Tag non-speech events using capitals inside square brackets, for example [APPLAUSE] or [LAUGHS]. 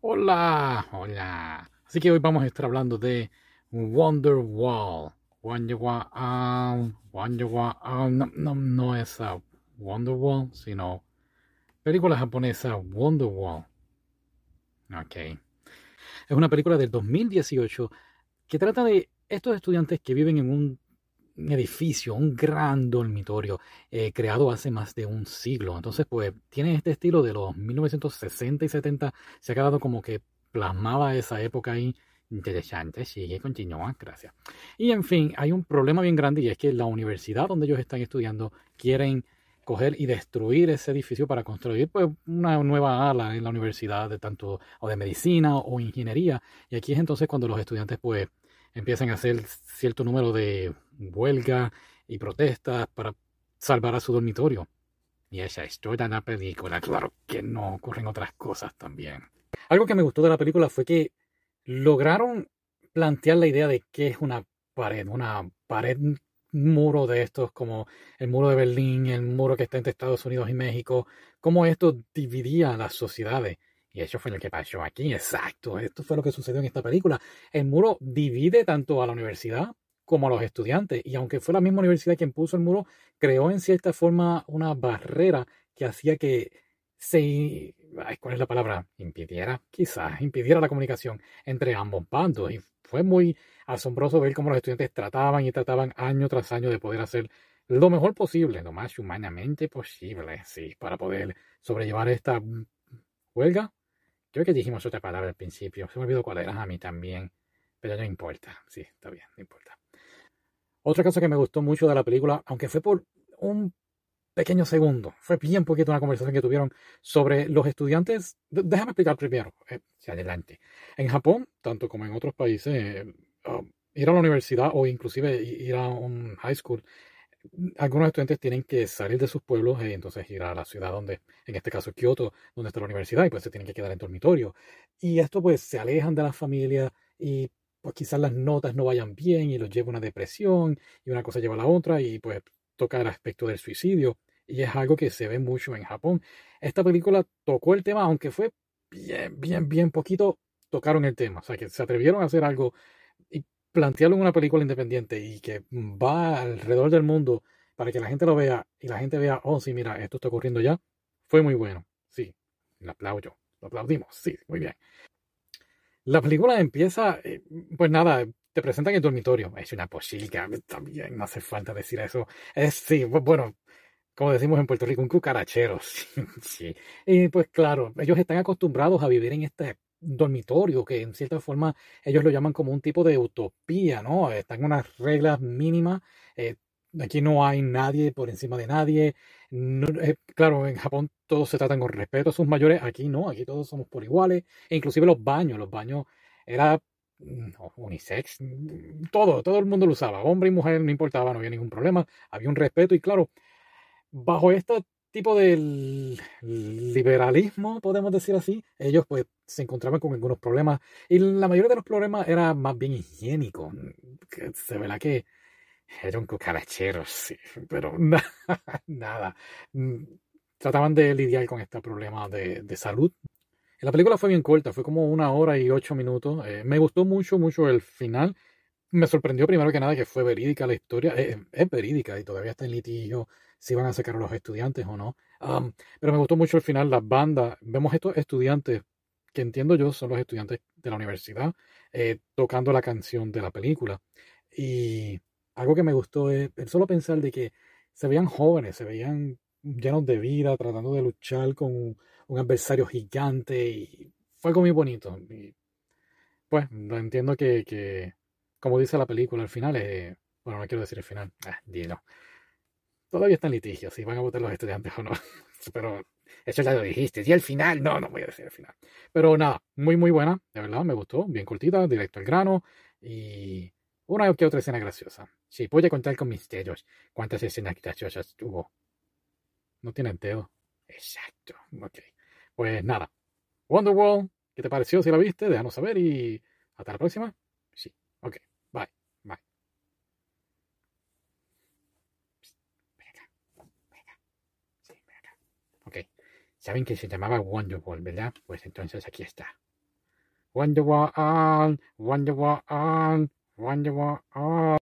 Hola, hola. Así que hoy vamos a estar hablando de Wonderwall. Wonderwall, Wonderwall, no, no, no es Wonderwall, sino película japonesa Wonderwall. Ok. Es una película del 2018 que trata de estos estudiantes que viven en un edificio, un gran dormitorio eh, creado hace más de un siglo. Entonces, pues tiene este estilo de los 1960 y 70. Se ha quedado como que plasmaba esa época ahí. Interesante, sigue, continúa, gracias. Y en fin, hay un problema bien grande y es que la universidad donde ellos están estudiando quieren coger y destruir ese edificio para construir pues una nueva ala en la universidad de tanto o de medicina o ingeniería y aquí es entonces cuando los estudiantes pues empiezan a hacer cierto número de huelga y protestas para salvar a su dormitorio. Y esa historia de la película, claro que no ocurren otras cosas también. Algo que me gustó de la película fue que lograron plantear la idea de qué es una pared, una pared muro de estos como el muro de Berlín, el muro que está entre Estados Unidos y México, cómo esto dividía las sociedades. Y eso fue lo que pasó aquí, exacto. Esto fue lo que sucedió en esta película. El muro divide tanto a la universidad como a los estudiantes. Y aunque fue la misma universidad quien puso el muro, creó en cierta forma una barrera que hacía que se... ¿Cuál es la palabra? Impidiera, quizás, impidiera la comunicación entre ambos bandos. Y fue muy asombroso ver cómo los estudiantes trataban y trataban año tras año de poder hacer lo mejor posible, lo más humanamente posible, sí, para poder sobrellevar esta huelga Creo que dijimos otra palabra al principio. Se me olvidó cuál era a mí también. Pero no importa. Sí, está bien, no importa. Otra cosa que me gustó mucho de la película, aunque fue por un pequeño segundo, fue bien poquito una conversación que tuvieron sobre los estudiantes. Déjame explicar primero, eh, adelante. En Japón, tanto como en otros países, eh, um, ir a la universidad o inclusive ir a un high school algunos estudiantes tienen que salir de sus pueblos y entonces ir a la ciudad donde, en este caso Kioto, donde está la universidad, y pues se tienen que quedar en dormitorio. Y esto pues se alejan de la familia y pues quizás las notas no vayan bien y los lleva una depresión y una cosa lleva a la otra y pues toca el aspecto del suicidio. Y es algo que se ve mucho en Japón. Esta película tocó el tema, aunque fue bien, bien, bien poquito, tocaron el tema. O sea, que se atrevieron a hacer algo plantearlo en una película independiente y que va alrededor del mundo para que la gente lo vea y la gente vea, oh, sí, mira, esto está ocurriendo ya, fue muy bueno. Sí, lo aplaudo, lo aplaudimos, sí, muy bien. La película empieza, eh, pues nada, te presentan el dormitorio. Es una posilga, también no hace falta decir eso. Es, sí, bueno, como decimos en Puerto Rico, un cucarachero. [LAUGHS] Sí, Y pues claro, ellos están acostumbrados a vivir en este dormitorio, que en cierta forma ellos lo llaman como un tipo de utopía, ¿no? Están unas reglas mínimas. Eh, aquí no hay nadie por encima de nadie. Eh, claro, en Japón todos se tratan con respeto a sus mayores. Aquí no, aquí todos somos por iguales. E inclusive los baños, los baños era mm, unisex, mm, todo, todo el mundo lo usaba. Hombre y mujer no importaba, no había ningún problema. Había un respeto y claro, bajo esta tipo del liberalismo, podemos decir así, ellos pues se encontraban con algunos problemas y la mayoría de los problemas era más bien higiénico. Se verá que era un cucarachero, sí, pero [LAUGHS] nada. Mm, trataban de lidiar con este problema de, de, salud. La película fue bien corta, fue como una hora y ocho minutos. Eh, me gustó mucho, mucho el final. Me sorprendió primero que nada que fue verídica la historia. Eh, es verídica y todavía está en litigio si van a sacar a los estudiantes o no. pero me gustó mucho el final, las bandas. Vemos estos estudiantes, que entiendo yo son los estudiantes de la universidad, eh, tocando la canción de la película. Y algo que me gustó es el solo pensar de que se veían jóvenes, se veían llenos de vida, tratando de luchar con un adversario gigante. Y fue algo muy bonito. Y pues entiendo que, que, como dice la película al final, bueno, no quiero decir el final, ah, dilo todavía está en litigio si van a votar los estudiantes o no. [LAUGHS] Pero eso ya lo dijiste. Y el final, no, no voy a decir el final. Pero nada, muy, muy buena, de verdad, me gustó. Bien cortita, directo al grano y una que otra escena graciosa. Sí, voy a contar con misterios cuántas escenas graciosas tuvo. No tienen dedo. Exacto. Ok. Pues nada. Wonderwall, ¿qué te pareció si la viste? Déjanos saber y hasta la próxima. Sí. Ok. Saben que se llamaba Wonderwall, ¿verdad? Pues entonces aquí está. Wonderwall, Wonderwall, Wonderwall.